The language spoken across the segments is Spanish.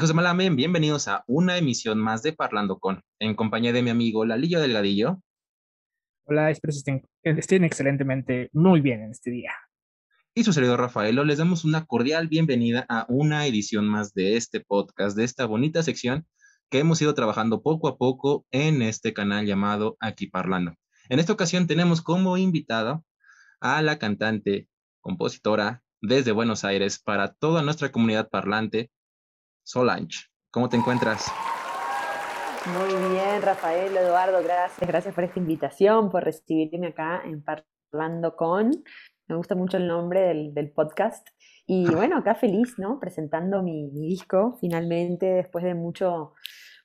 Hijos de Malamen, bienvenidos a una emisión más de Parlando con, en compañía de mi amigo Lalillo Delgadillo. Hola, espero que estén, excelentemente muy bien en este día. Y su servidor Rafaelo, les damos una cordial bienvenida a una edición más de este podcast, de esta bonita sección que hemos ido trabajando poco a poco en este canal llamado Aquí Parlando. En esta ocasión tenemos como invitada a la cantante, compositora desde Buenos Aires para toda nuestra comunidad parlante, Solange. ¿Cómo te encuentras? Muy bien, Rafael, Eduardo, gracias. Gracias por esta invitación, por recibirme acá en Parlando con. Me gusta mucho el nombre del, podcast. Y bueno, acá feliz, ¿no? Presentando mi, disco finalmente, después de mucho,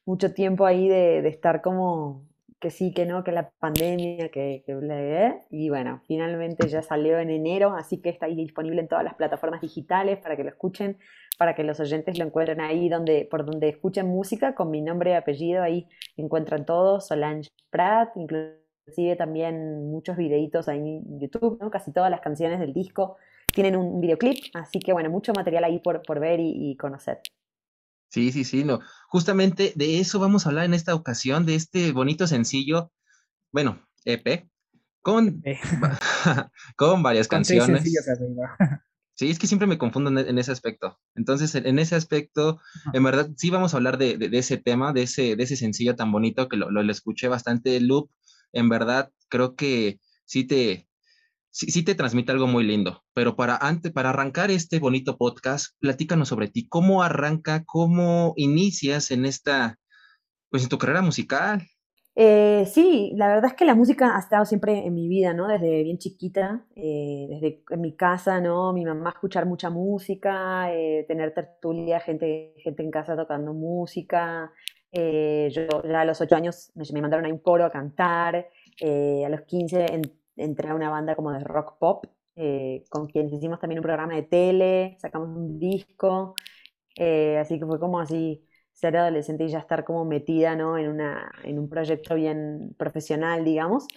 mucho tiempo ahí de, de estar como que sí, que no, que la pandemia, que, que y bueno, finalmente ya salió en enero, así que está ahí disponible en todas las plataformas digitales para que lo escuchen, para que los oyentes lo encuentren ahí donde, por donde escuchen música, con mi nombre y apellido, ahí encuentran todo, Solange Pratt, inclusive también muchos videitos ahí en YouTube, ¿no? casi todas las canciones del disco tienen un videoclip, así que bueno, mucho material ahí por, por ver y conocer. Sí, sí, sí, no. Justamente de eso vamos a hablar en esta ocasión, de este bonito sencillo, bueno, EP, con, con varias canciones. Sí, es que siempre me confundo en, ese aspecto. Entonces, en, ese aspecto, en verdad, sí vamos a hablar de, ese tema, de ese, de ese sencillo tan bonito que lo, lo, lo escuché bastante, Loop. En verdad, creo que sí te, sí, sí te transmite algo muy lindo. Pero para, antes, para arrancar este bonito podcast, platícanos sobre ti. ¿Cómo arranca, cómo inicias en esta, pues en tu carrera musical? Eh, sí, la verdad es que la música ha estado siempre en mi vida, ¿no? Desde bien chiquita, eh, desde en mi casa, ¿no? Mi mamá escuchar mucha música, eh, tener tertulia, gente, gente en casa tocando música. yo ya a los ocho años me, me mandaron a un coro a cantar. a los 15 en, entré a una banda como de rock pop, con quienes hicimos también un programa de tele, sacamos un disco, así que fue como así ser adolescente y ya estar como metida ¿no? en, una, en un proyecto bien profesional, digamos.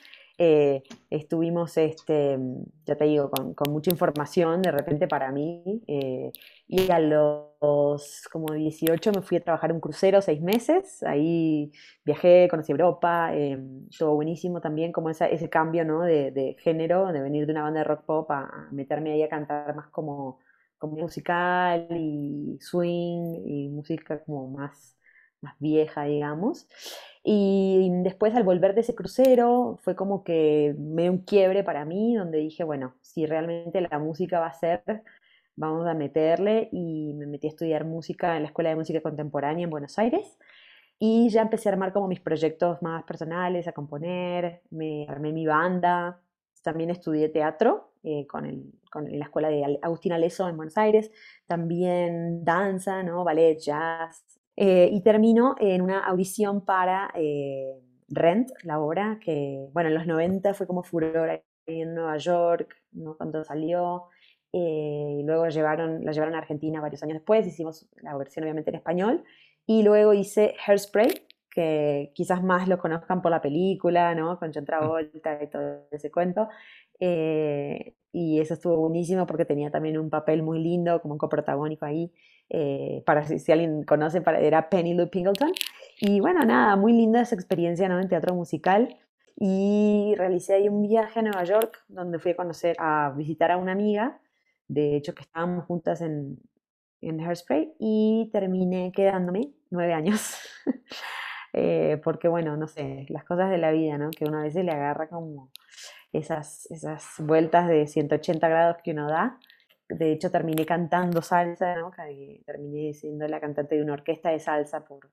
Eh, estuvimos, este, ya te digo, con, mucha información de repente para mí. Eh, y a los como 18 me fui a trabajar un crucero seis meses. Ahí viajé, conocí Europa, eh, estuvo buenísimo también como ese cambio ¿no? de, género, de venir de una banda de rock pop a, meterme ahí a cantar más como, como musical y swing y música como más, más vieja, digamos. Y después al volver de ese crucero fue como que me dio un quiebre para mí, donde dije, bueno, si realmente la música va a ser, vamos a meterle y me metí a estudiar música en la Escuela de Música Contemporánea en Buenos Aires. Y ya empecé a armar como mis proyectos más personales, a componer, me armé mi banda, también estudié teatro eh, con, el, con, la escuela de Agustín Aleso en Buenos Aires, también danza, ¿no? ballet, jazz, eh, y termino en una audición para eh, Rent, la obra, que, bueno, en los 90 fue como furor ahí en Nueva York, ¿no? cuando salió. Eh, luego llevaron, la llevaron a Argentina varios años después, hicimos la versión obviamente en español. Y luego hice Hairspray, que quizás más lo conozcan por la película, ¿no? Con John Travolta y todo ese cuento. Y eso estuvo buenísimo porque tenía también un papel muy lindo, como un coprotagónico ahí. Eh, para si, alguien conoce, para, era Penny Lou Pingleton. Y bueno, nada, muy linda esa experiencia ¿no? en teatro musical. Y realicé ahí un viaje a Nueva York, donde fui a conocer, a visitar a una amiga, de hecho que estábamos juntas en, en Hairspray, y terminé quedándome nueve años. eh, porque bueno, no sé, las cosas de la vida, ¿no? Que una vez se le agarra como esas, esas vueltas de 180 grados que uno da de hecho terminé cantando salsa, ¿no? terminé siendo la cantante de una orquesta de salsa por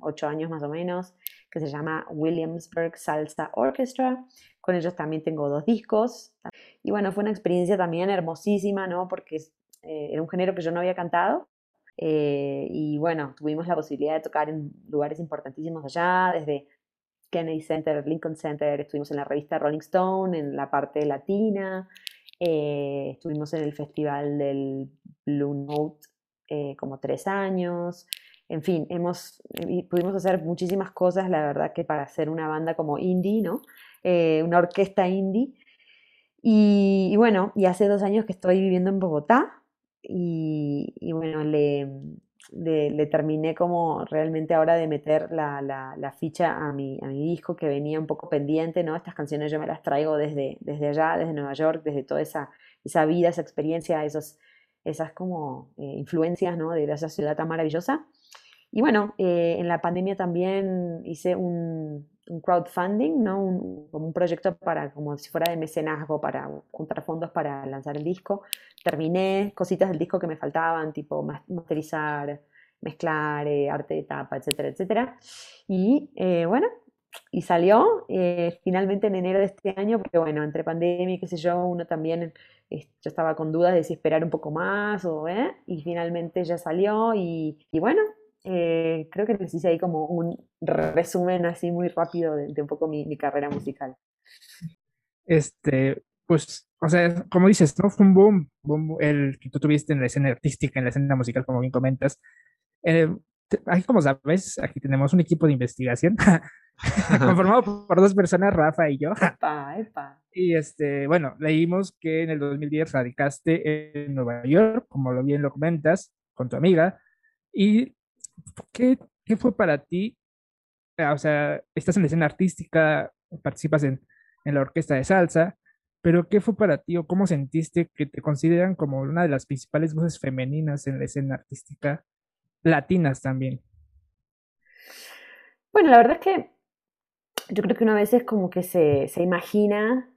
ocho años más o menos, que se llama Williamsburg Salsa Orchestra. Con ellos también tengo dos discos. Y bueno, fue una experiencia también hermosísima, ¿no? Porque eh, era un género que yo no había cantado. Eh, y bueno, tuvimos la posibilidad de tocar en lugares importantísimos allá, desde Kennedy Center, Lincoln Center, estuvimos en la revista Rolling Stone, en la parte latina, eh, estuvimos en el festival del Blue Note eh, como tres años. En fin, hemos, pudimos hacer muchísimas cosas, la verdad que para hacer una banda como indie, ¿no? Eh, una orquesta indie. Y, bueno, y hace dos años que estoy viviendo en Bogotá y, bueno, le, le terminé como realmente ahora de meter la, la, ficha a mi, a mi, disco que venía un poco pendiente, ¿no? Estas canciones yo me las traigo desde, desde allá, desde Nueva York, desde toda esa, esa vida, esa experiencia, esos, esas como eh, influencias, ¿no? De esa ciudad tan maravillosa. Y bueno, eh, en la pandemia también hice un, un crowdfunding, ¿no? Un, un proyecto para, como si fuera de mecenazgo, para juntar fondos para lanzar el disco. Terminé cositas del disco que me faltaban, tipo masterizar, mezclar, eh, arte de tapa, etcétera, etcétera. Y eh, bueno, y salió eh, finalmente en enero de este año, porque bueno, entre pandemia y qué sé yo, uno también, yo estaba con dudas de si esperar un poco más o, y finalmente ya salió y bueno, eh, creo que les hice ahí como un resumen así muy rápido de, un poco mi, carrera musical. Este, pues, o sea, como dices, ¿no? Fue un boom, el que tú tuviste en la escena artística, en la escena musical, como bien comentas. Eh, ahí, como sabes, aquí tenemos un equipo de investigación conformado por dos personas, Rafa y yo. Y este, bueno, leímos que en el 2010 radicaste en Nueva York, como lo bien lo comentas, con tu amiga, y ¿qué, qué fue para ti? Ah, o sea, estás en la escena artística, participas en, en la orquesta de salsa, pero ¿qué fue para ti o cómo sentiste que te consideran como una de las principales voces femeninas en la escena artística, latinas también? Bueno, la verdad es que yo creo que una vez es como que se, se imagina,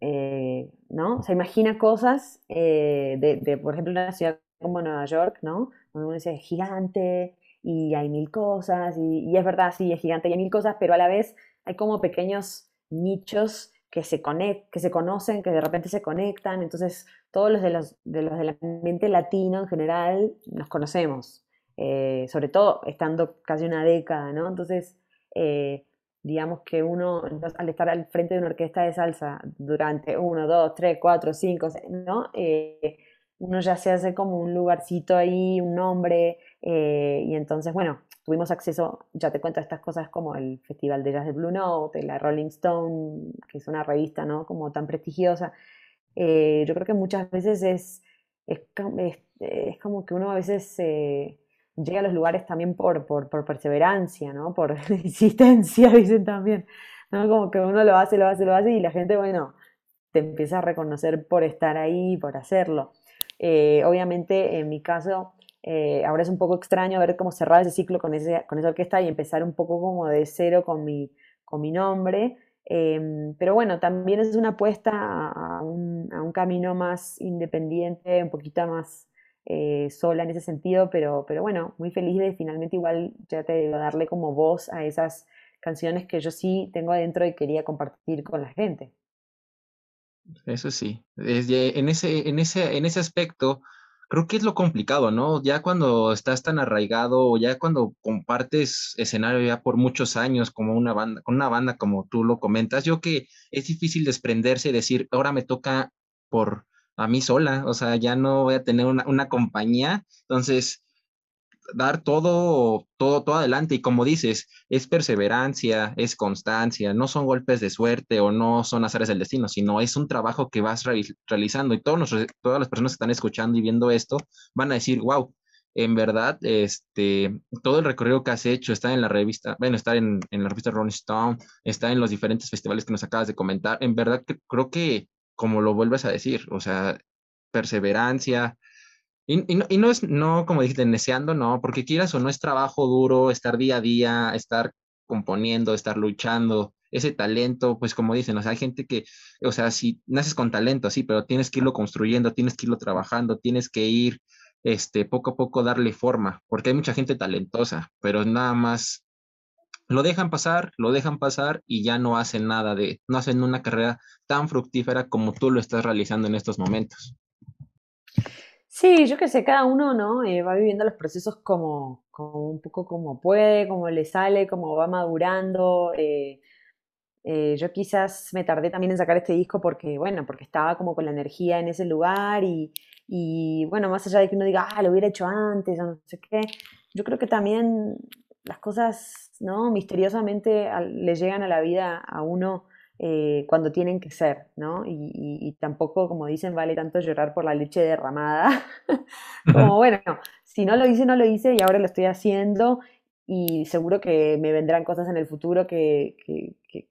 eh, ¿no? Se imagina cosas eh, de, de, por ejemplo, una ciudad como Nueva York, ¿no? Donde uno dice gigante, y hay mil cosas, y, es verdad, sí, es gigante y hay mil cosas, pero a la vez hay como pequeños nichos que se, conect, que se conocen, que de repente se conectan, entonces todos los de los, de los del ambiente latino en general nos conocemos, eh, sobre todo estando casi una década, ¿no? Entonces, eh, digamos que uno, al estar al frente de una orquesta de salsa durante uno, dos, tres, cuatro, cinco, ¿no? Eh, uno ya se hace como un lugarcito ahí, un nombre, eh, y entonces, bueno, tuvimos acceso, ya te cuento estas cosas como el Festival de Jazz de Blue Note, la Rolling Stone, que es una revista, ¿no? Como tan prestigiosa. Eh, yo creo que muchas veces es, es, es, como que uno a veces eh, llega a los lugares también por, por, por perseverancia, ¿no? Por insistencia, dicen también, ¿no? Como que uno lo hace, lo hace, lo hace y la gente, bueno, te empieza a reconocer por estar ahí, por hacerlo. obviamente, en mi caso, eh, ahora es un poco extraño ver cómo cerrar ese ciclo con, esa orquesta y empezar un poco como de cero con mi, nombre. Em, pero bueno, también es una apuesta a un, camino más independiente, un poquito más eh, sola en ese sentido, pero, bueno, muy feliz de finalmente igual ya te darle como voz a esas canciones que yo sí tengo adentro y quería compartir con la gente. Eso sí, en ese aspecto, creo que es lo complicado, ¿no? Ya cuando estás tan arraigado ya cuando compartes escenario ya por muchos años como una banda, con una banda como tú lo comentas, yo que es difícil desprenderse y decir, ahora me toca por a mí sola, o sea, ya no voy a tener una, una compañía, entonces dar todo, todo, todo adelante. Y como dices, es perseverancia, es constancia, no son golpes de suerte o no son azares del destino, sino es un trabajo que vas realizando. Y todos todas las personas que están escuchando y viendo esto van a decir, wow, en verdad, este, todo el recorrido que has hecho está en la revista, bueno, está en, en la revista Rolling Stone, está en los diferentes festivales que nos acabas de comentar. En verdad, creo que, como lo vuelves a decir, o sea, perseverancia, y, no, es, no como dijiste, deseando, no, porque quieras o no es trabajo duro, estar día a día, estar componiendo, estar luchando, ese talento, pues como dicen, o sea, hay gente que, o sea, si naces con talento, sí, pero tienes que irlo construyendo, tienes que irlo trabajando, tienes que ir, este, poco a poco darle forma, porque hay mucha gente talentosa, pero nada más lo dejan pasar, lo dejan pasar y ya no hacen nada de, no hacen una carrera tan fructífera como tú lo estás realizando en estos momentos. Sí, yo que sé, cada uno, ¿no? Eh, va viviendo los procesos como, como, un poco como puede, como le sale, como va madurando. Eh, eh, yo quizás me tardé también en sacar este disco porque, bueno, porque estaba como con la energía en ese lugar y, y bueno, más allá de que uno diga, ah, lo hubiera hecho antes o no sé qué, yo creo que también las cosas, ¿no? Misteriosamente le llegan a la vida a uno eh, cuando tienen que ser, ¿no? Y, tampoco, como dicen, vale tanto llorar por la leche derramada, como, bueno, si no lo hice, no lo hice y ahora lo estoy haciendo y seguro que me vendrán cosas en el futuro que,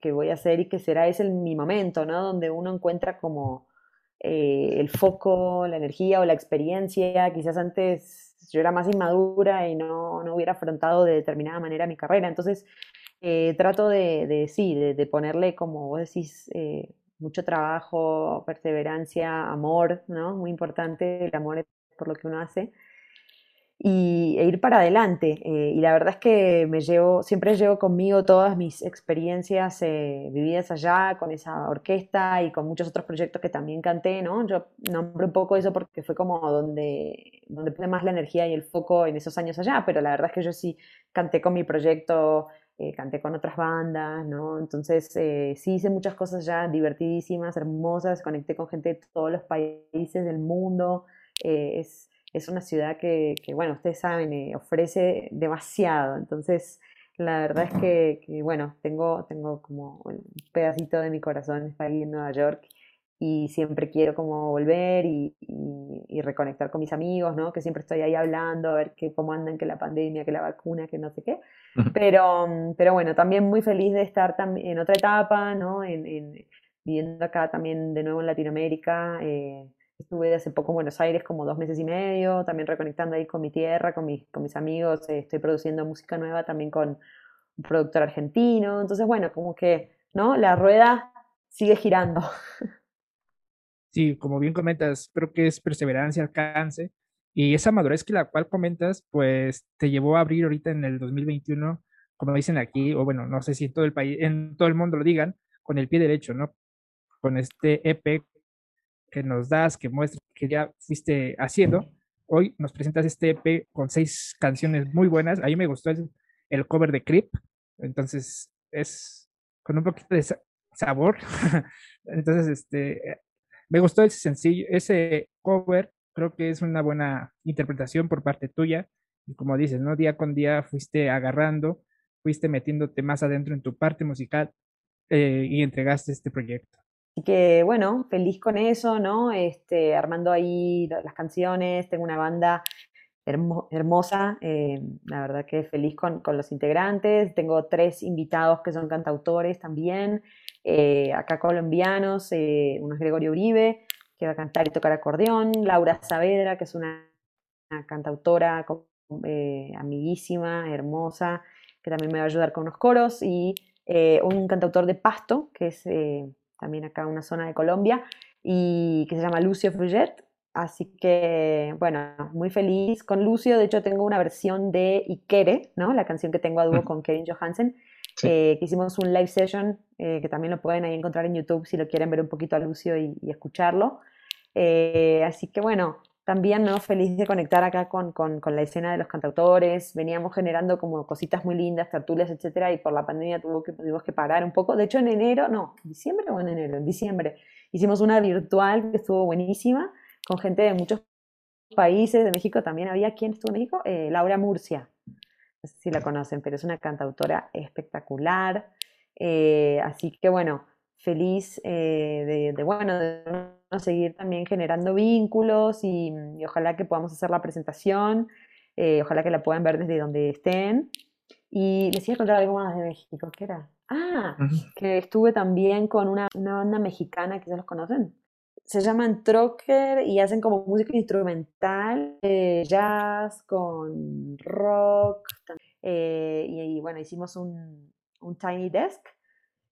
que, voy a hacer y que será ese mi momento, ¿no? Donde uno encuentra como eh, el foco, la energía o la experiencia. Quizás antes yo era más inmadura y no, no hubiera afrontado de determinada manera mi carrera. Entonces, eh, trato de, sí, de, ponerle, como vos decís, eh, mucho trabajo, perseverancia, amor, ¿no? Muy importante el amor por lo que uno hace. Y, e ir para adelante. Eh, y la verdad es que me llevo, siempre llevo conmigo todas mis experiencias vividas allá, con esa orquesta y con muchos otros proyectos que también canté, ¿no? Yo nombro un poco eso porque fue como donde, donde puse más la energía y el foco en esos años allá, pero la verdad es que yo sí canté con mi proyecto eh, canté con otras bandas, ¿no? Entonces eh, sí hice muchas cosas ya divertidísimas, hermosas, conecté con gente de todos los países del mundo. Eh, es, es, una ciudad que, que bueno, ustedes saben, ofrece demasiado. Entonces, la verdad es que, que, bueno, tengo, tengo como un pedacito de mi corazón está ahí en Nueva York y siempre quiero como volver y, y, reconectar con mis amigos, ¿no? Que siempre estoy ahí hablando, a ver qué, cómo andan, que la pandemia, que la vacuna, que no sé qué. Pero, pero bueno, también muy feliz de estar en otra etapa, ¿no? En, en, viviendo acá también de nuevo en Latinoamérica. Eh, estuve hace poco en Buenos Aires como dos meses y medio, también reconectando ahí con mi tierra, con mis, con mis amigos. Eh, estoy produciendo música nueva también con un productor argentino. Entonces, bueno, como que, ¿no? La rueda sigue girando. Sí, como bien comentas, creo que es perseverancia, alcance y esa madurez que la cual comentas, pues te llevó a abrir ahorita en el 2021, como dicen aquí, o bueno, no sé si en todo el país, en todo el mundo lo digan, con el pie derecho, ¿no? Con este EP que nos das, que muestra que ya fuiste haciendo. Hoy nos presentas este EP con seis canciones muy buenas. A mí me gustó el, el cover de Creep, entonces es con un poquito de sabor. entonces, este, me gustó ese sencillo, ese cover, creo que es una buena interpretación por parte tuya. Y como dices, ¿no? Día con día fuiste agarrando, fuiste metiéndote más adentro en tu parte musical eh, y entregaste este proyecto. Así que bueno, feliz con eso, ¿no? Este, armando ahí las canciones, tengo una banda hermosa, eh, la verdad que feliz con, con, los integrantes, tengo tres invitados que son cantautores también, eh, acá colombianos, eh, uno es Gregorio Uribe, que va a cantar y tocar acordeón, Laura Saavedra, que es una, cantautora eh, amiguísima, hermosa, que también me va a ayudar con unos coros, y un cantautor de Pasto, que es también acá una zona de Colombia, y que se llama Lucio Fruget. Así que, bueno, muy feliz con Lucio. De hecho, tengo una versión de Ikere, ¿no? La canción que tengo a dúo con Kevin Johansen, que hicimos un live session eh, que también lo pueden ahí encontrar en YouTube si lo quieren ver un poquito a Lucio y, escucharlo. Eh, así que bueno, también ¿no? feliz de conectar acá con, con, con, la escena de los cantautores. Veníamos generando como cositas muy lindas, tertulias, etcétera, y por la pandemia tuvo que, tuvimos que parar un poco. De hecho, en enero, no, diciembre o en enero, en diciembre, hicimos una virtual que estuvo buenísima con gente de muchos países. De México también había, ¿quién estuvo en México? Eh, Laura Murcia. No sé si la conocen, pero es una cantautora espectacular. Eh, así que bueno, feliz eh, de, bueno, de seguir también generando vínculos y, ojalá que podamos hacer la presentación, eh, ojalá que la puedan ver desde donde estén. Y les iba a contar algo más de México, ¿qué era? Ah, que estuve también con una, una banda mexicana, que se los conocen. Se llaman Trocker y hacen como música instrumental, jazz con rock. y, bueno, hicimos un, un Tiny Desk.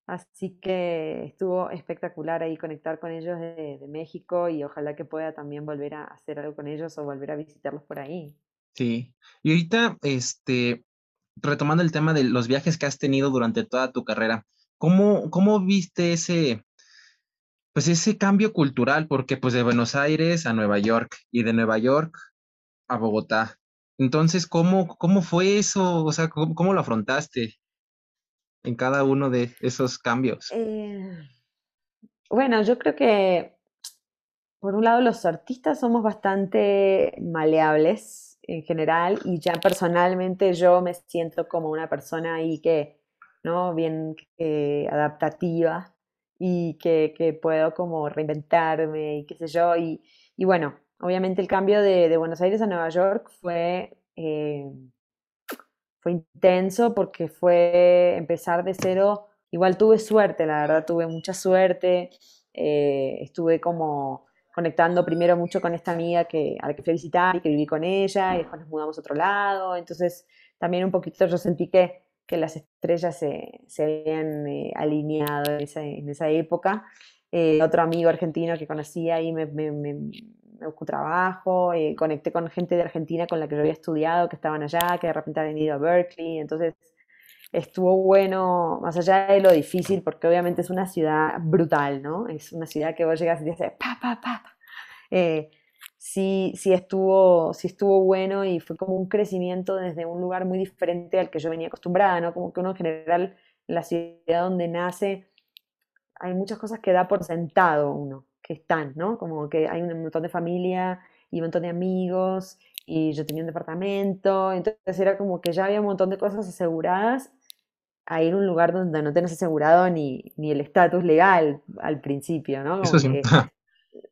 Así que estuvo espectacular ahí conectar con ellos de, México y ojalá que pueda también volver a hacer algo con ellos o volver a visitarlos por ahí. Sí, y ahorita, este, retomando el tema de los viajes que has tenido durante toda tu carrera, ¿cómo, cómo viste ese, pues ese cambio cultural? Porque pues de Buenos Aires a Nueva York y de Nueva York a Bogotá. Entonces, ¿cómo, cómo fue eso? O sea, cómo lo afrontaste? en cada uno de esos cambios? Eh, bueno, yo creo que por un lado los artistas somos bastante maleables en general y ya personalmente yo me siento como una persona ahí que, ¿no? Bien adaptativa y que, puedo como reinventarme y qué sé yo. Y, bueno, obviamente el cambio de, Buenos Aires a Nueva York fue, eh, fue intenso porque fue empezar de cero. Igual tuve suerte, la verdad, tuve mucha suerte. Eh, estuve como conectando primero mucho con esta amiga que, a la que fui a visitar y que viví con ella, y después nos mudamos a otro lado. Entonces, también un poquito yo sentí que, que las estrellas se, se habían eh, alineado en esa, en esa época. Eh, otro amigo argentino que conocí ahí me, buscó trabajo, eh, conecté con gente de Argentina con la que yo había estudiado, que estaban allá, que de repente habían ido a Berkeley. Entonces, estuvo bueno, más allá de lo difícil, porque obviamente es una ciudad brutal, ¿no? Es una ciudad que vos llegas y dices, pa, pa, pa. Eh, sí, sí, estuvo, sí estuvo bueno y fue como un crecimiento desde un lugar muy diferente al que yo venía acostumbrada, ¿no? Como que uno en general, en la ciudad donde nace, hay muchas cosas que da por sentado uno, que están, ¿no? Como que hay un montón de familia y un montón de amigos y yo tenía un departamento, entonces era como que ya había un montón de cosas aseguradas a ir a un lugar donde no tenés asegurado ni, ni el estatus legal al principio, ¿no? Eso sí.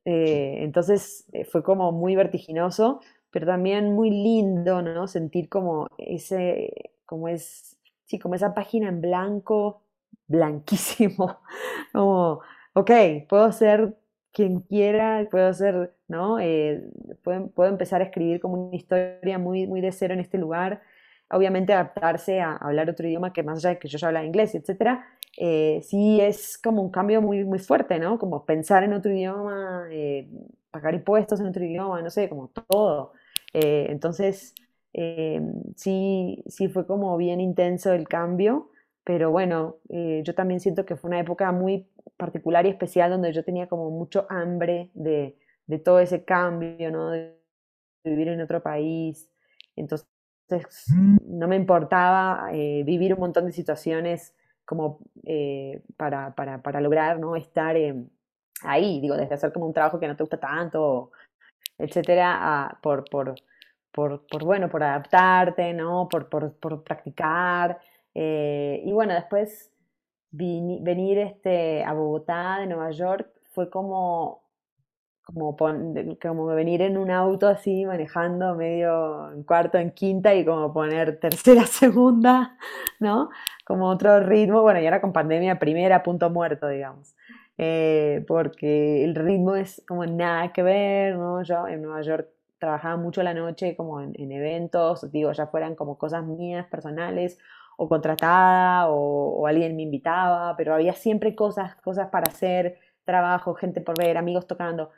Eh, entonces eh, fue como muy vertiginoso, pero también muy lindo, ¿no? Sentir como ese, como es, sí, como esa página en blanco, blanquísimo, como, ok, puedo ser quien quiera, puedo ser, ¿no? Eh, puedo, puedo, empezar a escribir como una historia muy, muy de cero en este lugar obviamente adaptarse a hablar otro idioma que más allá de que yo ya hablaba inglés, etcétera, eh, sí es como un cambio muy, muy fuerte, ¿no? Como pensar en otro idioma, eh, pagar impuestos en otro idioma, no sé, como todo. Eh, entonces, sí, sí fue como bien intenso el cambio, pero bueno, yo también siento que fue una época muy particular y especial donde yo tenía como mucho hambre de, de todo ese cambio, ¿no? De vivir en otro país. Entonces, Mm. no me importaba eh, vivir un montón de situaciones como eh, para, para, para, lograr ¿no? estar ahí, digo, desde hacer como un trabajo que no te gusta tanto, etcétera, por, por, por, por, bueno, por adaptarte, ¿no? Por, por, por practicar. Eh, y bueno, después venir este, a Bogotá de Nueva York fue como como, como venir en un auto así, manejando medio en cuarto, en quinta y como poner tercera, segunda, ¿no? Como otro ritmo, bueno, y ahora con pandemia primera, punto muerto, digamos. Eh, porque el ritmo es como nada que ver, ¿no? Yo en Nueva York trabajaba mucho la noche como en, eventos, digo, ya fueran como cosas mías, personales, o contratada, o, o alguien me invitaba, pero había siempre cosas, cosas para hacer, trabajo, gente por ver, amigos tocando.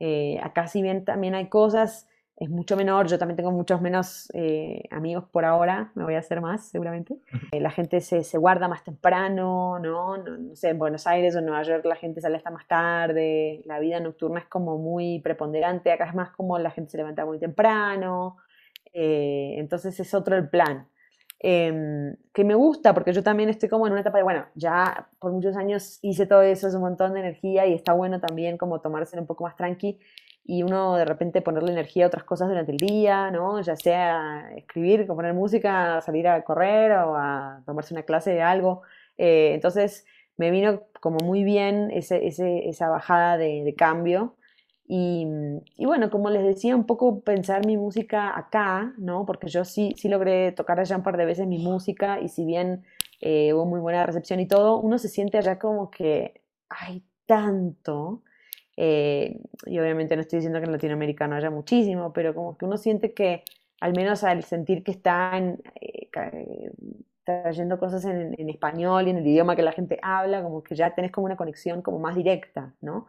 Eh, acá si bien también hay cosas, es mucho menor, yo también tengo muchos menos eh, amigos por ahora, me voy a hacer más seguramente. Eh, la gente se, se, guarda más temprano, ¿no? ¿no? sé, en Buenos Aires o en Nueva York la gente sale hasta más tarde, la vida nocturna es como muy preponderante, acá es más como la gente se levanta muy temprano, entonces es otro el plan. Em, que me gusta porque yo también estoy como en una etapa de, bueno, ya por muchos años hice todo eso, es un montón de energía y está bueno también como tomárselo un poco más tranqui y uno de repente ponerle energía a otras cosas durante el día, ¿no? Ya sea escribir, componer música, salir a correr o a tomarse una clase de algo. Eh, entonces me vino como muy bien ese, esa bajada de cambio y, y, bueno, como les decía, un poco pensar mi música acá, ¿no? Porque yo sí, sí logré tocar allá un par de veces mi música y si bien eh, hubo muy buena recepción y todo, uno se siente allá como que hay tanto. Eh, y obviamente no estoy diciendo que en Latinoamérica no haya muchísimo, pero como que uno siente que al menos al sentir que están eh, trayendo cosas en, en, español y en el idioma que la gente habla, como que ya tenés como una conexión como más directa, ¿no?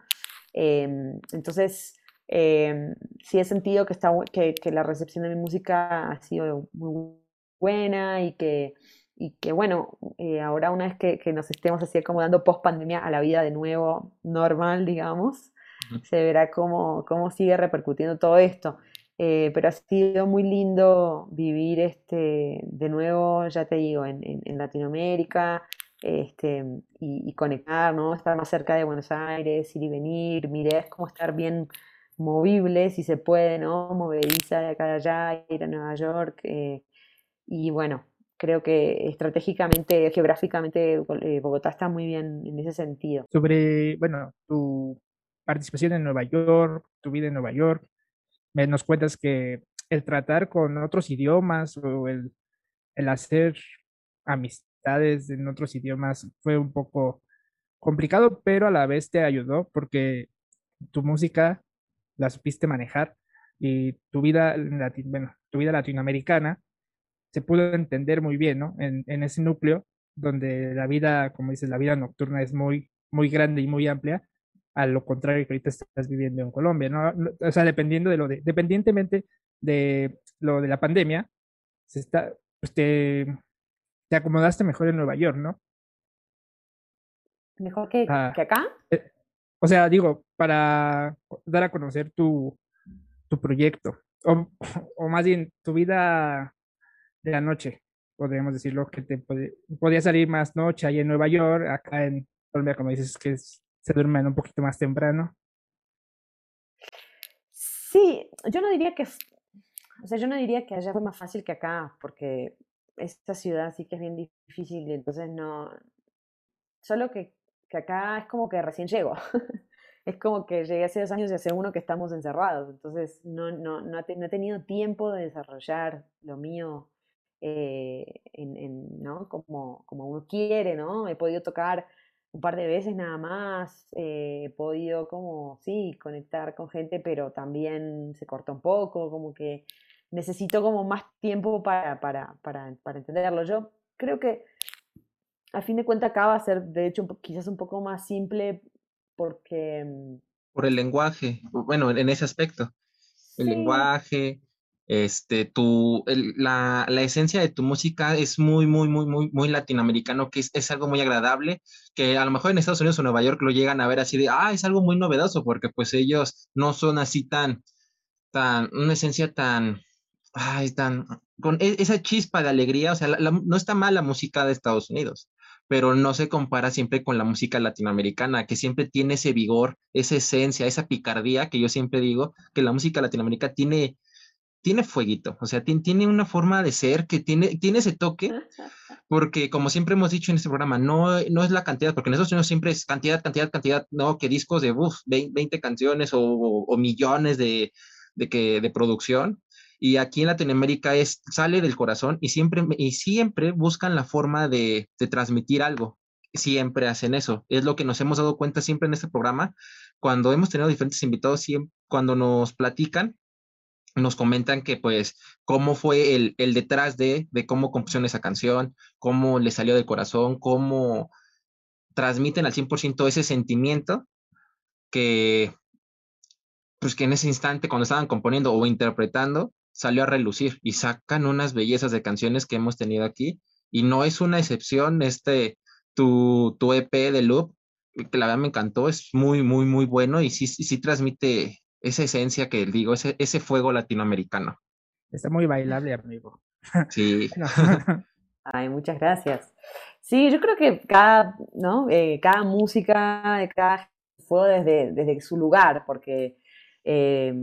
Em, entonces, em, sí he sentido que, está, que, que, la recepción de mi música ha sido muy buena y que, y que bueno, eh, ahora una vez que, que, nos estemos así acomodando post pandemia a la vida de nuevo normal, digamos, se verá cómo, cómo sigue repercutiendo todo esto. Eh, pero ha sido muy lindo vivir este, de nuevo, ya te digo, en, en, en Latinoamérica, este, y, conectar, ¿no? Estar más cerca de Buenos Aires, ir y venir. Mi idea es como estar bien movible, si se puede, ¿no? Movediza de acá a allá, ir a Nueva York. Eh, y bueno, creo que estratégicamente, geográficamente, eh, Bogotá está muy bien en ese sentido. Sobre, bueno, tu participación en Nueva York, tu vida en Nueva York, me nos cuentas que el tratar con otros idiomas o el, el hacer amistades en otros idiomas fue un poco complicado, pero a la vez te ayudó porque tu música la supiste manejar y tu vida, bueno, tu vida latinoamericana se pudo entender muy bien, ¿no? En, ese núcleo donde la vida, como dices, la vida nocturna es muy, muy grande y muy amplia, a lo contrario que ahorita estás viviendo en Colombia, ¿no? O sea, dependiendo de lo de, dependientemente de lo de la pandemia, se está, pues te acomodaste mejor en Nueva York, ¿no? ¿Mejor que, ah, que acá? Eh, o sea, digo, para dar a conocer tu, tu proyecto, o, o, más bien tu vida de la noche, podríamos decirlo, que te podía salir más noche ahí en Nueva York, acá en Colombia, como dices, que se duermen un poquito más temprano. Sí, yo no diría que, o sea, yo no diría que allá fue más fácil que acá, porque esta ciudad sí que es bien difícil y entonces no, solo que, que acá es como que recién llego. es como que llegué hace dos años y hace uno que estamos encerrados, entonces no, no, no, he tenido tiempo de desarrollar lo mío eh, en, ¿no? como, como uno quiere, ¿no? He podido tocar un par de veces nada más, eh, he podido como, sí, conectar con gente, pero también se cortó un poco, como que necesito como más tiempo para, para, para, para entenderlo. Yo creo que a fin de cuentas acá va a ser, de hecho, quizás un poco más simple porque... Mm, Por el lenguaje, bueno, en ese aspecto. El lenguaje, este, tu, la, la, esencia de tu música es muy, muy, muy, muy, muy latinoamericano, que es, es, algo muy agradable, que a lo mejor en Estados Unidos o Nueva York lo llegan a ver así de, ah, es algo muy novedoso, porque pues ellos no son así tan, tan, una esencia tan, ay, tan, con e, esa chispa de alegría, o sea, no está mal la música de Estados Unidos, pero no se compara siempre con la música latinoamericana, que siempre tiene ese vigor, esa esencia, esa picardía que yo siempre digo, que la música latinoamericana tiene, tiene fueguito, o sea, tiene, tiene una forma de ser que tiene, tiene ese toque, porque como siempre hemos dicho en este programa, no, no es la cantidad, porque en Estados Unidos siempre es cantidad, cantidad, cantidad, no, que discos de uf, 20, canciones o, o, millones de, de, que, de producción, y aquí en Latinoamérica es, sale del corazón y siempre, y siempre buscan la forma de, de transmitir algo. Siempre hacen eso. Es lo que nos hemos dado cuenta siempre en este programa. Cuando hemos tenido diferentes invitados, siempre, cuando nos platican, nos comentan que pues cómo fue el, el detrás de, de cómo compusieron esa canción, cómo le salió del corazón, cómo transmiten al 100% ese sentimiento que pues que en ese instante cuando estaban componiendo o interpretando salió a relucir y sacan unas bellezas de canciones que hemos tenido aquí y no es una excepción este tu, tu EP de Loop que la verdad me encantó es muy muy muy bueno y sí sí, transmite esa esencia que digo ese ese fuego latinoamericano. Está muy bailable amigo. Sí. Ay muchas gracias. Sí yo creo que cada no eh, cada música cada fuego desde desde su lugar porque eh,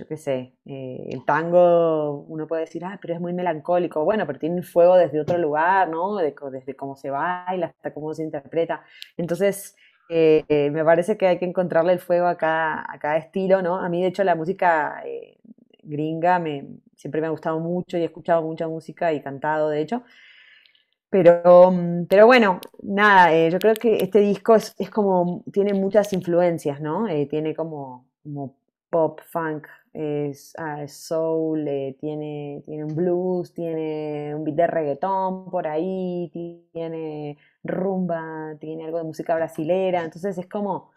yo qué sé, eh, el tango, uno puede decir, ah, pero es muy melancólico. Bueno, pero tiene fuego desde otro lugar, ¿no? desde cómo se baila hasta cómo se interpreta. Entonces, eh, me parece que hay que encontrarle el fuego a cada, a cada estilo, ¿no? A mí, de hecho, la música eh, gringa me, siempre me ha gustado mucho y he escuchado mucha música y cantado, de hecho. Pero, mm, pero bueno, nada, yo creo que este disco es, como, tiene muchas influencias, ¿no? tiene como pop, funk, es, ah, soul, eh, tiene, tiene un blues, tiene un beat de reggaetón por ahí, tiene rumba, tiene algo de música brasilera, entonces es como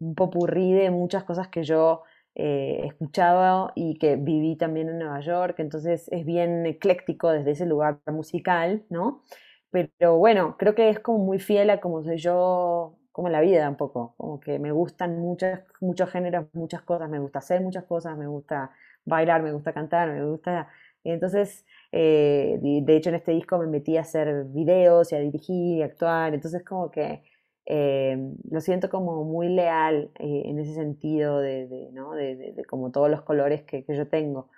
un popurrí de muchas cosas que yo eh, he escuchado y que viví también en Nueva York, entonces es bien ecléctico desde ese lugar musical, ¿no? Pero bueno, creo que es como muy fiel a como soy yo como la vida un poco, como que me gustan muchos, muchos géneros, muchas cosas, me gusta hacer muchas cosas, me gusta bailar, me gusta cantar, me gusta... Entonces, eh, de hecho en este disco me metí a hacer videos y a dirigir y actuar, entonces como que eh, lo siento como muy leal eh, en ese sentido de, ¿no? de, como todos los colores que, yo tengo.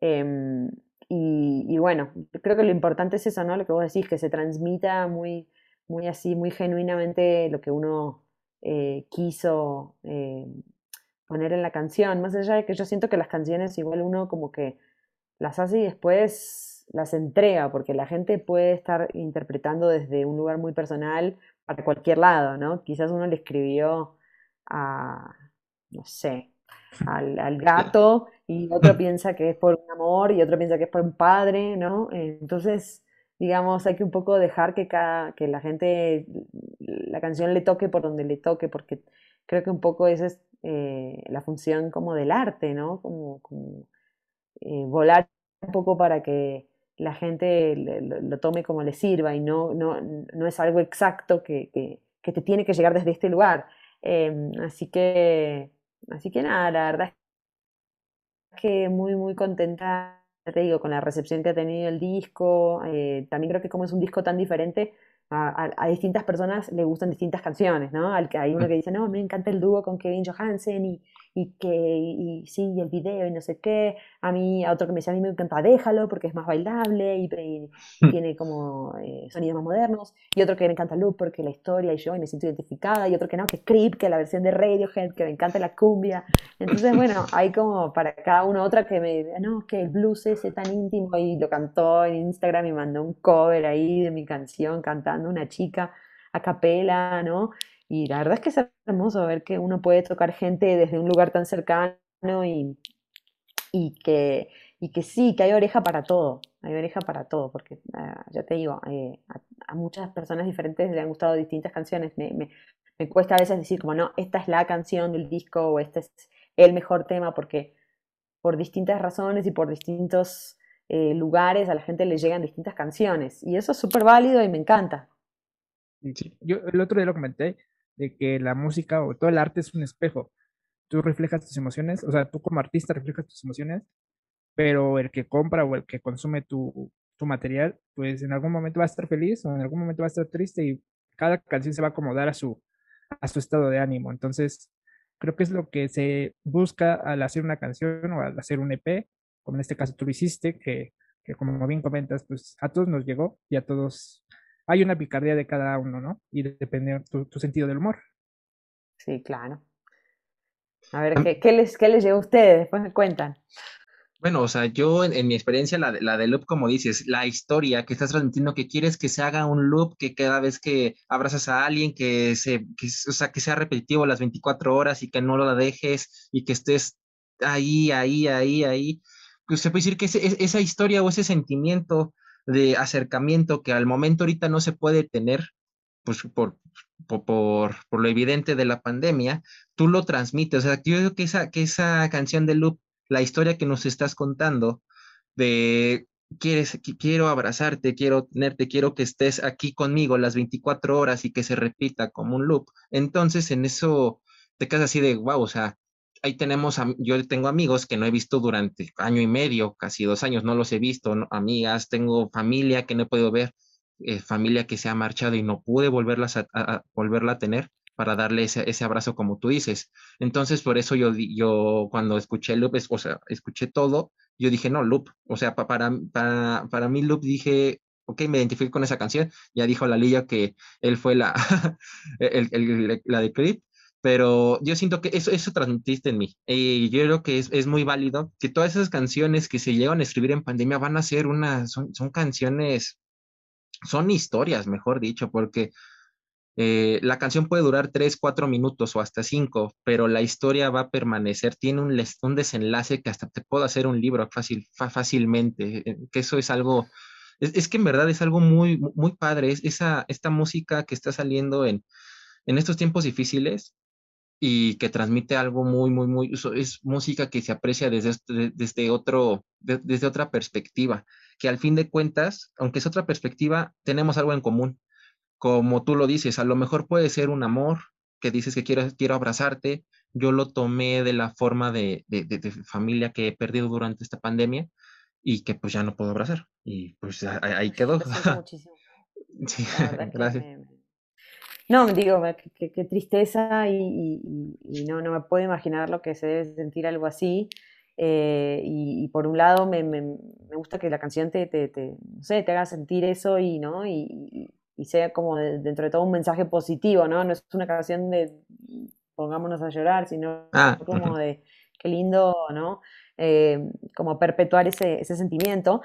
Em, y, bueno, creo que lo importante es eso, ¿no? Lo que vos decís, que se transmita muy, muy así, muy genuinamente lo que uno eh, quiso eh, poner en la canción, más allá de que yo siento que las canciones igual uno como que las hace y después las entrega, porque la gente puede estar interpretando desde un lugar muy personal para cualquier lado, ¿no? Quizás uno le escribió a, no sé, al, gato y otro piensa que es por un amor y otro piensa que es por un padre, ¿no? Entonces, digamos, hay que un poco dejar que, cada, que la gente, la canción le toque por donde le toque, porque creo que un poco esa es eh, la función como del arte, ¿no? Como, eh, volar un poco para que la gente lo, tome como le sirva y no, no, no es algo exacto que, que, que, te tiene que llegar desde este lugar. Em, así que, así que nada, la verdad es que muy, muy contenta, te digo, con la recepción que ha tenido el disco. Eh, también creo que como es un disco tan diferente, a, distintas personas le gustan distintas canciones, ¿no? Al, hay uno que dice, no, me encanta el dúo con Kevin Johansen y, y que, y, sí, el video y no sé qué. A mí, a otro que me dice, a mí me encanta Déjalo porque es más bailable y, hmm. tiene como eh, sonidos más modernos. Y otro que me encanta Loop porque la historia y yo y me siento identificada. Y otro que no, que Creep, que la versión de Radiohead, que me encanta la cumbia. Entonces, bueno, hay como para cada uno otra que me no, que el blues ese tan íntimo y lo cantó en Instagram y mandó un cover ahí de mi canción cantando una chica a capela, ¿no? Y la verdad es que es hermoso ver que uno puede tocar gente desde un lugar tan cercano y, y, que, y que sí, que hay oreja para todo, hay oreja para todo, porque ah, ya te digo, eh, a, muchas personas diferentes le han gustado distintas canciones. Me, me, cuesta a veces decir como, no, esta es la canción del disco o este es el mejor tema, porque por distintas razones y por distintos eh, lugares a la gente le llegan distintas canciones. Y eso es súper válido y me encanta. Sí, yo el otro día lo comenté, de que la música o todo el arte es un espejo. Tú reflejas tus emociones, o sea, tú como artista reflejas tus emociones, pero el que compra o el que consume tu, tu material, pues en algún momento va a estar feliz o en algún momento va a estar triste y cada canción se va a acomodar a su, a su estado de ánimo. Entonces, creo que es lo que se busca al hacer una canción o al hacer un EP, como en este caso tú lo hiciste, que, que como bien comentas, pues a todos nos llegó y a todos hay una picardía de cada uno, ¿no? Y depende tu, tu sentido del humor. Sí, claro. A ver, ¿qué, qué les, qué les llegó a ustedes? Después me cuentan. Bueno, o sea, yo en, mi experiencia, la de, la de loop, como dices, la historia que estás transmitiendo, que quieres que se haga un loop, que cada vez que abrazas a alguien, que, se, que, o sea, que sea repetitivo las 24 horas y que no lo dejes y que estés ahí, ahí, ahí, ahí. Pues se puede decir que esa historia o ese sentimiento de acercamiento que al momento ahorita no se puede tener, pues por, por, por, lo evidente de la pandemia, tú lo transmites. O sea, yo creo que esa, que esa canción de Loop, la historia que nos estás contando, de quieres, quiero abrazarte, quiero tenerte, quiero que estés aquí conmigo las 24 horas y que se repita como un loop. Entonces, en eso te quedas así de, wow, o sea, ahí tenemos, yo tengo amigos que no he visto durante año y medio, casi dos años, no los he visto, amigas, tengo familia que no he podido ver, eh, familia que se ha marchado y no pude volverlas a, volverla a tener para darle ese, ese, abrazo como tú dices. Entonces, por eso yo, yo cuando escuché Loop, o sea, escuché todo, yo dije, no, Loop, o sea, para, para, para mí Loop dije, ok, me identifico con esa canción, ya dijo la Lilla que él fue la, el, el, la de Creep, pero yo siento que eso, eso transmitiste en mí. Y yo creo que es, es, muy válido que todas esas canciones que se llegan a escribir en pandemia van a ser unas, son, son canciones, son historias, mejor dicho, porque eh, la canción puede durar tres, cuatro minutos o hasta cinco, pero la historia va a permanecer, tiene un, un desenlace que hasta te puedo hacer un libro fácil, fácilmente, eh, que eso es algo, es, es, que en verdad es algo muy, muy padre, es esa, esta música que está saliendo en, en estos tiempos difíciles, y que transmite algo muy, muy, muy, es música que se aprecia desde, este, desde, otro, desde otra perspectiva, que al fin de cuentas, aunque es otra perspectiva, tenemos algo en común. Como tú lo dices, a lo mejor puede ser un amor, que dices que quiero, quiero abrazarte, yo lo tomé de la forma de, de, de, familia que he perdido durante esta pandemia y que pues ya no puedo abrazar. Y pues ahí quedó. Muchísimo. sí, gracias. No, digo, qué, tristeza y, no, no me puedo imaginar lo que se debe sentir algo así. Eh, y, por un lado me, gusta que la canción te, te, no sé, te haga sentir eso y, ¿no? y, sea como dentro de todo un mensaje positivo, ¿no? No es una canción de pongámonos a llorar, sino ah, como de qué lindo, ¿no? Eh, como perpetuar ese, ese sentimiento.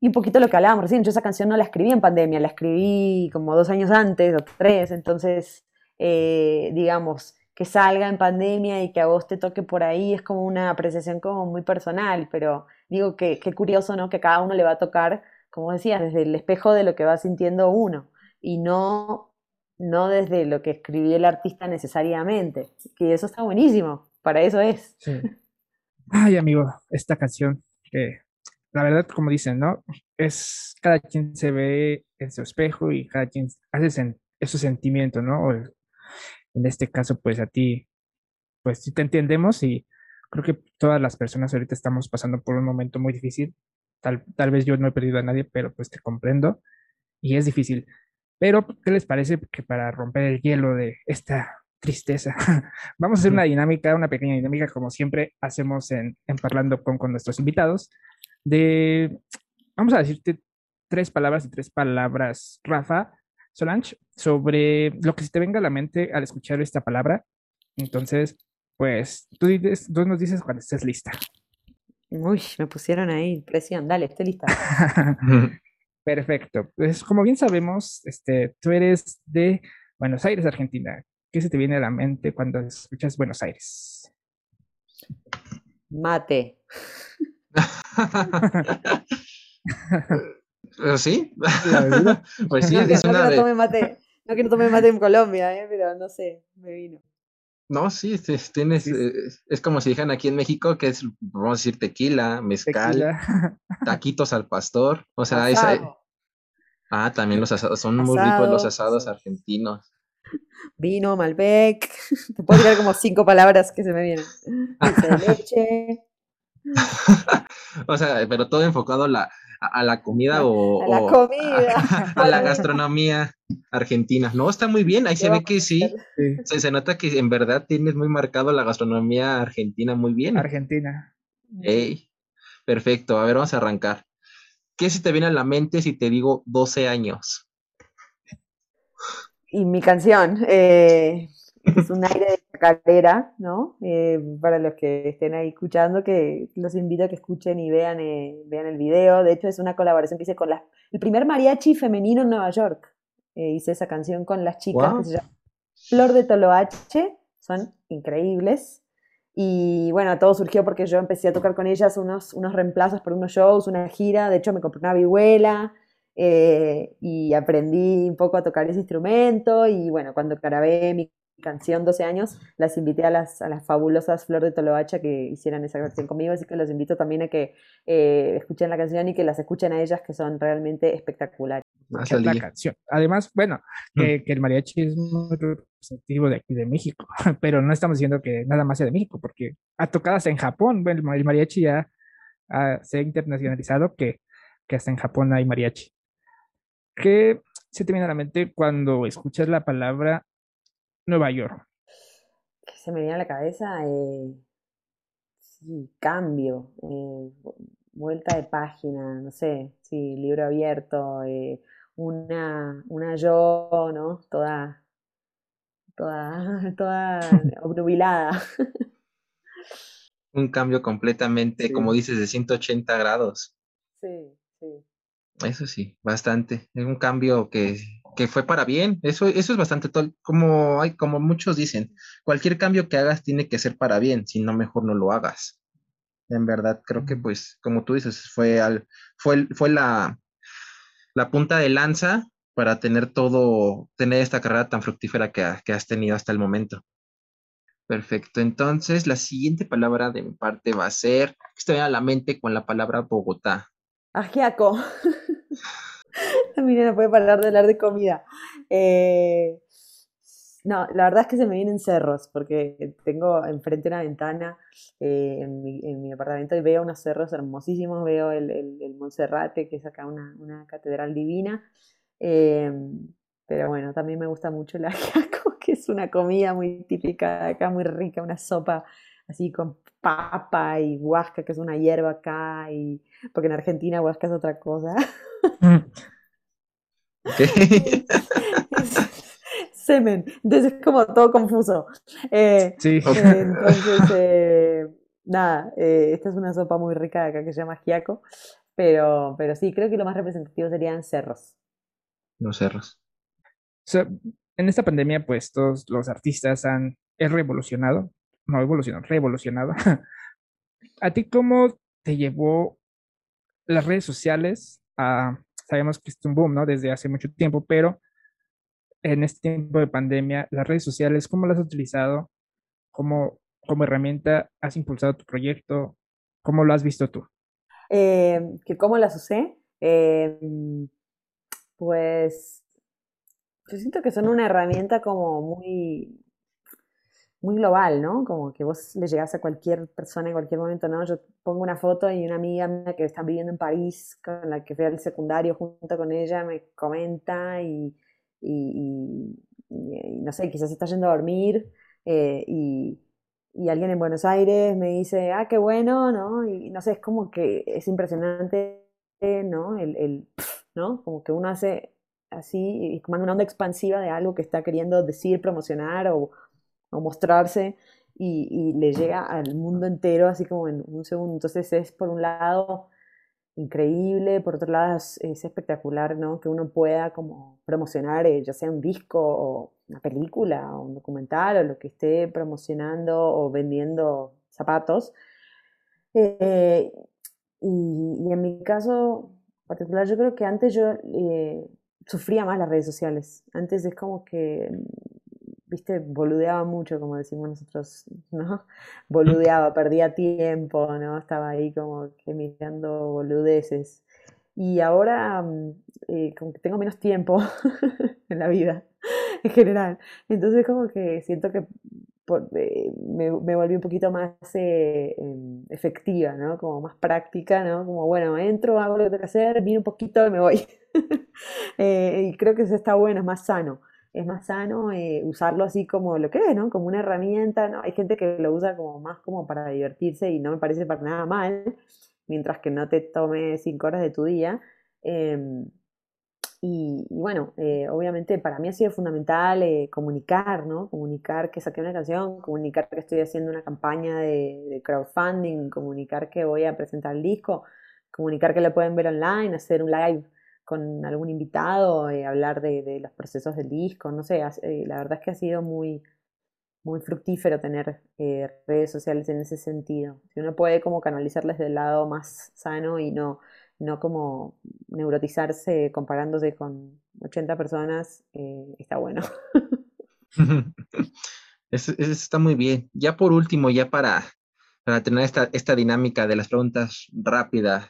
Y un poquito lo que hablábamos recién, yo esa canción no la escribí en pandemia, la escribí como dos años antes o tres, entonces, eh, digamos, que salga en pandemia y que a vos te toque por ahí es como una apreciación como muy personal, pero digo que qué curioso, ¿no? Que cada uno le va a tocar, como decías, desde el espejo de lo que va sintiendo uno y no, no desde lo que escribió el artista necesariamente, que eso está buenísimo, para eso es. Ay, amigo, esta canción que la verdad, como dicen, ¿no? Es cada quien se ve en su espejo y cada quien hace esos sentimientos, ¿no? en este caso, pues a ti, pues sí te entendemos y creo que todas las personas ahorita estamos pasando por un momento muy difícil. Tal, tal vez yo no he perdido a nadie, pero pues te comprendo y es difícil. Pero, ¿qué les parece que para romper el hielo de esta tristeza, vamos a hacer una dinámica, una pequeña dinámica, como siempre hacemos en, en Parlando con, con nuestros invitados, de, vamos a decirte tres palabras y tres palabras, Rafa, Solange, sobre lo que se te venga a la mente al escuchar esta palabra. Entonces, pues tú, dices, tú nos dices cuando estés lista. Uy, me pusieron ahí presión. Dale, estoy lista. Perfecto. Pues como bien sabemos, este, tú eres de Buenos Aires, Argentina. ¿Qué se te viene a la mente cuando escuchas Buenos Aires? Mate. Pero sí, pues sí, es no, una que no, tome mate, no que no tome mate en Colombia, ¿eh? pero no sé, me vino. No, sí, tienes, eh, es como si dijeran aquí en México que es, vamos a decir, tequila, mezcal, taquitos al pastor, o sea, ah, también los asados, son muy ricos los asados. argentinos. Vino, Malbec, te puedo tirar como cinco palabras que se me vienen. de leche, o sea, pero todo enfocado a la, a la comida o, a la, comida. A, la gastronomía argentina. No, está muy bien, ahí se ve que sí. Se, nota que en verdad tienes muy marcado la gastronomía argentina muy bien. Argentina. perfecto, a ver, vamos a arrancar. ¿Qué se te viene a la mente si te digo 12 años? Y mi canción, eh, es un aire de carrera, ¿no? Eh, para los que estén ahí escuchando, que los invito a que escuchen y vean, eh, vean el video. De hecho, es una colaboración que hice con la, el primer mariachi femenino en Nueva York. Eh, hice esa canción con las chicas que se llama Flor de Toloache, son increíbles. Y bueno, todo surgió porque yo empecé a tocar con ellas unos, unos reemplazos por unos shows, una gira. De hecho, me compré una vihuela. y aprendí un poco a tocar ese instrumento y bueno, cuando grabé mi canción 12 años, las invité a las, a las fabulosas Flor de Toloacha que hicieran esa canción conmigo, así que los invito también a que eh, escuchen la canción y que las escuchen a ellas, que son realmente espectaculares. La canción. Además, bueno, mm. que, el mariachi es muy representativo de aquí de México, pero no estamos diciendo que nada más sea de México, porque ha tocado hasta en Japón, el, el mariachi ya se ha internacionalizado que, que hasta en Japón hay mariachi. ¿Qué se te viene a la mente cuando escuchas la palabra Nueva York. ¿Qué se me viene a la cabeza? Eh, sí, cambio, eh, vuelta de página, no sé, sí, libro abierto, eh, una, una yo, ¿no? Toda, toda, toda obnubilada. Un cambio completamente, como dices, de 180 grados. Sí, sí. Eso sí, bastante. Es un cambio que que fue para bien. Eso, eso es bastante, como, hay, como muchos dicen, cualquier cambio que hagas tiene que ser para bien, si no, mejor no lo hagas. En verdad, creo que pues, como tú dices, fue, al, fue, fue la, la punta de lanza para tener todo, tener esta carrera tan fructífera que, que has tenido hasta el momento. Perfecto. Entonces, la siguiente palabra de mi parte va a ser, estoy a la mente con la palabra Bogotá. Ajiaco. Mira, no puede parar de hablar de comida. Eh, no, la verdad es que se me vienen cerros, porque tengo enfrente una ventana eh, en, mi, apartamento y veo unos cerros hermosísimos, veo el, el, Monserrate, que es acá una, catedral divina. Eh, pero bueno, también me gusta mucho el ajiaco, que es una comida muy típica de acá, muy rica, una sopa así con papa y huasca, que es una hierba acá, y porque en Argentina huasca es otra cosa. Semen, entonces es como todo confuso. Eh, sí. entonces, eh, nada, eh, esta es una sopa muy rica de acá que se llama giaco, pero, pero sí, creo que lo más representativo serían cerros. Los cerros. en esta pandemia, pues todos los artistas han revolucionado, no evolucionado, revolucionado. ¿A ti cómo te llevó las redes sociales a, sabemos que es un boom, ¿no? Desde hace mucho tiempo, pero en este tiempo de pandemia, las redes sociales, ¿cómo las has utilizado? ¿Cómo, como herramienta has impulsado tu proyecto? ¿Cómo lo has visto tú? ¿que ¿Cómo las usé? Eh, pues yo siento que son una herramienta como muy, muy global, ¿no? Como que vos le llegás a cualquier persona en cualquier momento, ¿no? Yo pongo una foto y una amiga mía que está viviendo en París, con la que fui al secundario junto con ella, me comenta y, y, no sé, quizás está yendo a dormir eh, y, alguien en Buenos Aires me dice, ah, qué bueno, ¿no? Y no sé, es como que es impresionante, ¿no? El, el ¿no? Como que uno hace así y manda una onda expansiva de algo que está queriendo decir, promocionar o, o mostrarse y, y, le llega al mundo entero así como en un segundo. Entonces es por un lado increíble, por otro lado es, espectacular, ¿no? Que uno pueda como promocionar, eh, ya sea un disco o una película o un documental o lo que esté promocionando o vendiendo zapatos. Eh, y, en mi caso particular, yo creo que antes yo eh, sufría más las redes sociales. Antes es como que viste, boludeaba mucho, como decimos nosotros, ¿no? Boludeaba, perdía tiempo, ¿no? Estaba ahí como que mirando boludeces. Y ahora mm, eh, como que tengo menos tiempo en la vida, en general. Entonces como que siento que eh, me, me, volví un poquito más eh, em, efectiva, ¿no? Como más práctica, ¿no? Como, bueno, entro, hago lo que tengo que hacer, vino un poquito y me voy. y creo que eso está bueno, es más sano es más sano eh, usarlo así como lo que es, ¿no? Como una herramienta, ¿no? Hay gente que lo usa como más como para divertirse y no me parece para nada mal, mientras que no te tome cinco horas de tu día. Em, y, bueno, eh, obviamente para mí ha sido fundamental eh, comunicar, ¿no? Comunicar que saqué una canción, comunicar que estoy haciendo una campaña de, de, crowdfunding, comunicar que voy a presentar el disco, comunicar que lo pueden ver online, hacer un live con algún invitado, eh, hablar de, los procesos del disco, no sé, eh, la verdad es que ha sido muy, muy fructífero tener eh, redes sociales en ese sentido. Si uno puede como canalizarles del lado más sano y no, no como neurotizarse comparándose con 80 personas, está bueno. eso, está muy bien. Ya por último, ya para, para tener esta, esta dinámica de las preguntas rápidas,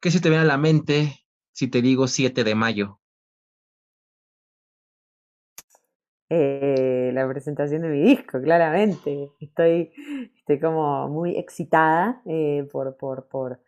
¿qué se te viene a la mente si te digo 7 de mayo? Eh, la presentación de mi disco, claramente. Estoy, estoy como muy excitada eh, por,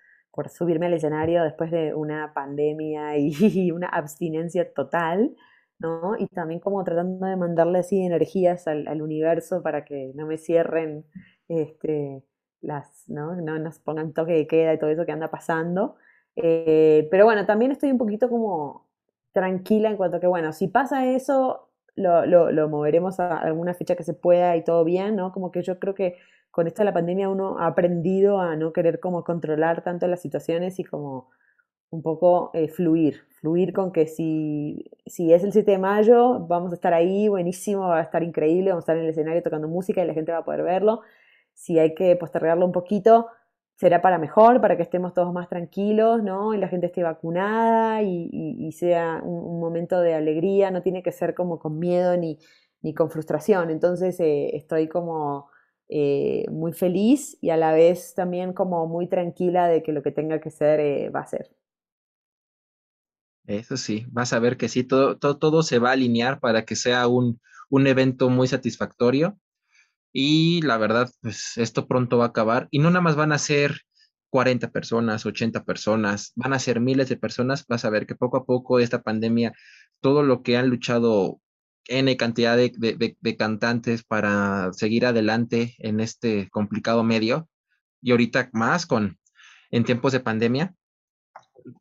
subirme al escenario después de una pandemia y una abstinencia total, ¿no? Y también como tratando de mandarle así energías al, al universo para que no me cierren este, las, ¿no? No nos pongan toque de queda y todo eso que anda pasando. Eh, pero bueno, también estoy un poquito como tranquila en cuanto a que, bueno, si pasa eso, lo, lo, moveremos a alguna fecha que se pueda y todo bien, ¿no? Como que yo creo que con esto de la pandemia uno ha aprendido a no querer como controlar tanto las situaciones y como un poco eh, fluir, fluir con que si, si es el 7 de mayo, vamos a estar ahí, buenísimo, va a estar increíble, vamos a estar en el escenario tocando música y la gente va a poder verlo. Si hay que postergarlo un poquito, será para mejor, para que estemos todos más tranquilos, ¿no? Y la gente esté vacunada y, sea un, momento de alegría, no tiene que ser como con miedo ni, ni con frustración. Entonces eh, estoy como eh, muy feliz y a la vez también como muy tranquila de que lo que tenga que ser eh, va a ser. Eso sí, vas a ver que sí, todo, todo, todo se va a alinear para que sea un, un evento muy satisfactorio y la verdad, pues esto pronto va a acabar y no nada más van a ser 40 personas, 80 personas, van a ser miles de personas. Vas a ver que poco a poco esta pandemia, todo lo que han luchado N cantidad de, de, cantantes para seguir adelante en este complicado medio. Y ahorita más con, en tiempos de pandemia,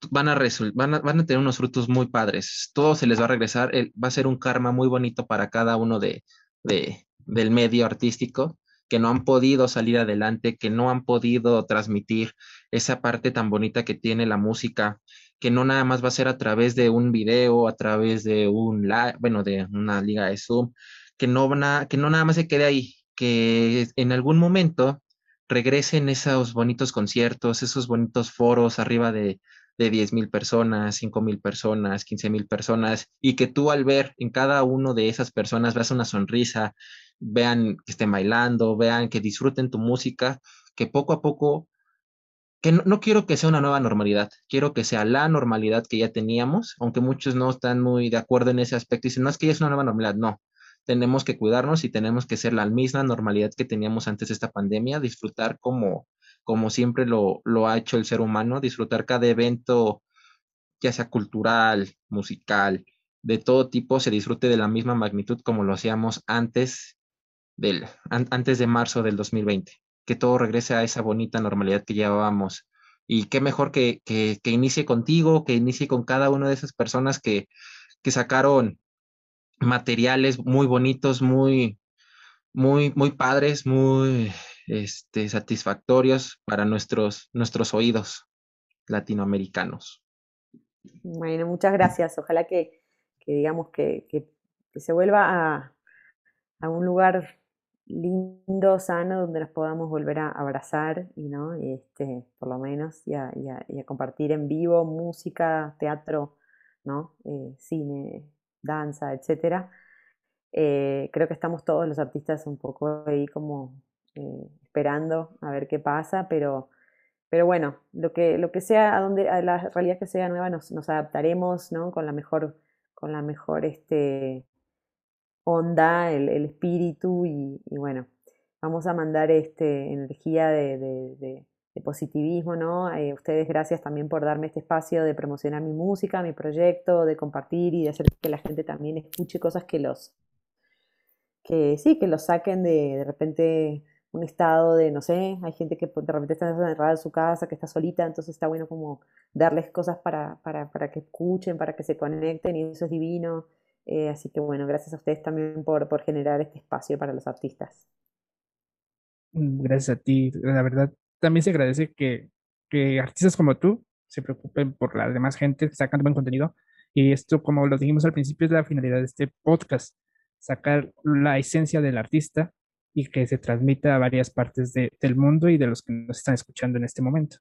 van a, van a, van a tener unos frutos muy padres. Todo se les va a regresar. va a ser un karma muy bonito para cada uno de, de, del medio artístico que no han podido salir adelante, que no han podido transmitir esa parte tan bonita que tiene la música, que no nada más va a ser a través de un video, a través de un live, bueno, de una liga de Zoom, que no, que no nada más se quede ahí, que en algún momento regresen esos bonitos conciertos, esos bonitos foros arriba de, de 10 mil personas, 5 mil personas, 15 mil personas, y que tú al ver en cada uno de esas personas veas una sonrisa, vean que estén bailando, vean que disfruten tu música, que poco a poco, que no, quiero que sea una nueva normalidad, quiero que sea la normalidad que ya teníamos, aunque muchos no están muy de acuerdo en ese aspecto y dicen, no es que ya es una nueva normalidad, no, tenemos que cuidarnos y tenemos que ser la misma normalidad que teníamos antes de esta pandemia, disfrutar como, como siempre lo, lo ha hecho el ser humano, disfrutar cada evento, ya sea cultural, musical, de todo tipo, se disfrute de la misma magnitud como lo hacíamos antes del, antes de marzo del 2020, que todo regrese a esa bonita normalidad que llevábamos. Y qué mejor que, que, inicie contigo, que inicie con cada una de esas personas que, que sacaron materiales muy bonitos, muy, muy, muy padres, muy este, satisfactorios para nuestros, nuestros oídos latinoamericanos. Bueno, muchas gracias. Ojalá que, que digamos que, que, se vuelva a, a, un lugar lindo, sano, donde nos podamos volver a abrazar y no, este, por lo menos, y a, compartir en vivo música, teatro, ¿no? Eh, cine, danza, etcétera. Eh, creo que estamos todos los artistas un poco ahí como eh, esperando a ver qué pasa, pero, pero bueno, lo que, lo que sea, a donde a la realidad que sea nueva, nos, nos adaptaremos, ¿no? Con la mejor, con la mejor este, onda, el, el espíritu y, bueno, vamos a mandar este, energía de, de, de, positivismo, ¿no? Eh, ustedes gracias también por darme este espacio de promocionar mi música, mi proyecto, de compartir y de hacer que la gente también escuche cosas que los, que sí, que los saquen de de repente un estado de, no sé, hay gente que de repente está encerrada en su casa, que está solita, entonces está bueno como darles cosas para, para, para que escuchen, para que se conecten y eso es divino. Eh, así que bueno, gracias a ustedes también por, por generar este espacio para los artistas. Gracias a ti, la verdad. También se agradece que, que artistas como tú se preocupen por la demás gente, que sacan buen contenido. Y esto, como lo dijimos al principio, es la finalidad de este podcast, sacar la esencia del artista y que se transmita a varias partes del mundo y de los que nos están escuchando en este momento.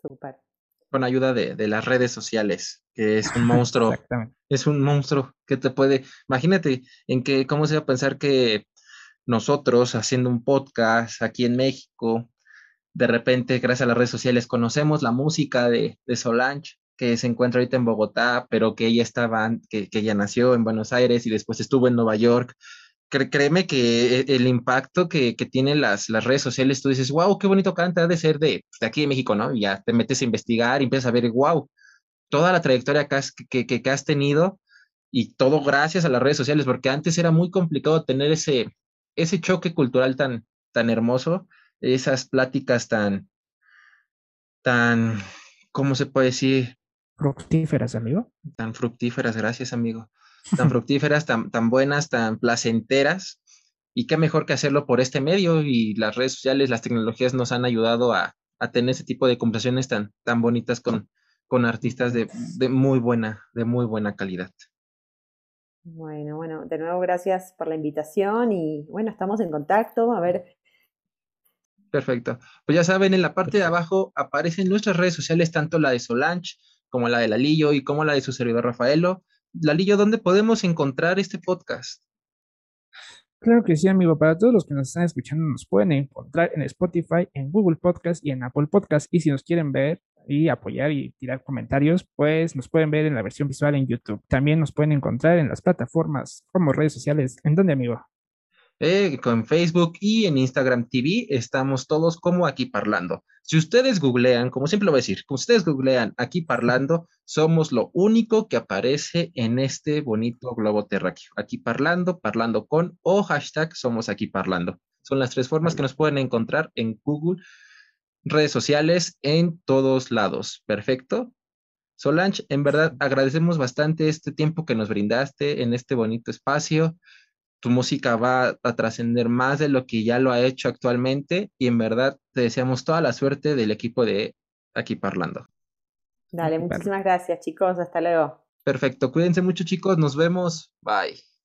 Super con ayuda de, las redes sociales, que es un monstruo. es un monstruo que te puede. Imagínate en que, ¿cómo se va a pensar que nosotros haciendo un podcast aquí en México, de repente, gracias a las redes sociales, conocemos la música de, de Solange, que se encuentra ahorita en Bogotá, pero que ella estaba, que, que ella nació en Buenos Aires y después estuvo en Nueva York créeme que e, el impacto que, que tienen las, las, redes sociales, tú dices, wow, qué bonito canta, ha de ser de, de, aquí de México, ¿no? Y ya te metes a investigar y empiezas a ver, wow, toda la trayectoria que has, que, que, has tenido y todo gracias a las redes sociales, porque antes era muy complicado tener ese, ese choque cultural tan, tan hermoso, esas pláticas tan, tan, ¿cómo se puede decir? Fructíferas, amigo. Tan fructíferas, gracias, amigo tan fructíferas, tan, tan buenas, tan placenteras. Y qué mejor que hacerlo por este medio y las redes sociales, las tecnologías nos han ayudado a, a tener ese tipo de conversaciones tan, tan bonitas con, con artistas de, de, muy buena, de muy buena calidad. Bueno, bueno, de nuevo gracias por la invitación y bueno, estamos en contacto, a ver. Perfecto. Pues ya saben, en la parte de abajo aparecen nuestras redes sociales, tanto la de Solange como la de Lalillo y como la de su servidor Rafaelo. Lalillo, ¿dónde podemos encontrar este podcast? Claro que sí, amigo. Para todos los que nos están escuchando, nos pueden encontrar en Spotify, en Google Podcast y en Apple Podcast. Y si nos quieren ver y apoyar y tirar comentarios, pues nos pueden ver en la versión visual en YouTube. También nos pueden encontrar en las plataformas como redes sociales. ¿En dónde, amigo? Eh, con Facebook y en Instagram TV estamos todos como aquí parlando. Si ustedes googlean, como siempre lo voy a decir, como ustedes googlean aquí parlando, somos lo único que aparece en este bonito globo terráqueo. Aquí parlando, parlando con o hashtag somos aquí parlando. Son las tres formas que nos pueden encontrar en Google, redes sociales, en todos lados. Perfecto. Solange, en verdad agradecemos bastante este tiempo que nos brindaste en este bonito espacio tu música va a trascender más de lo que ya lo ha hecho actualmente y en verdad te deseamos toda la suerte del equipo de Aquí Parlando. Dale, muchísimas gracias chicos, hasta luego. Perfecto, cuídense mucho chicos, nos vemos, bye.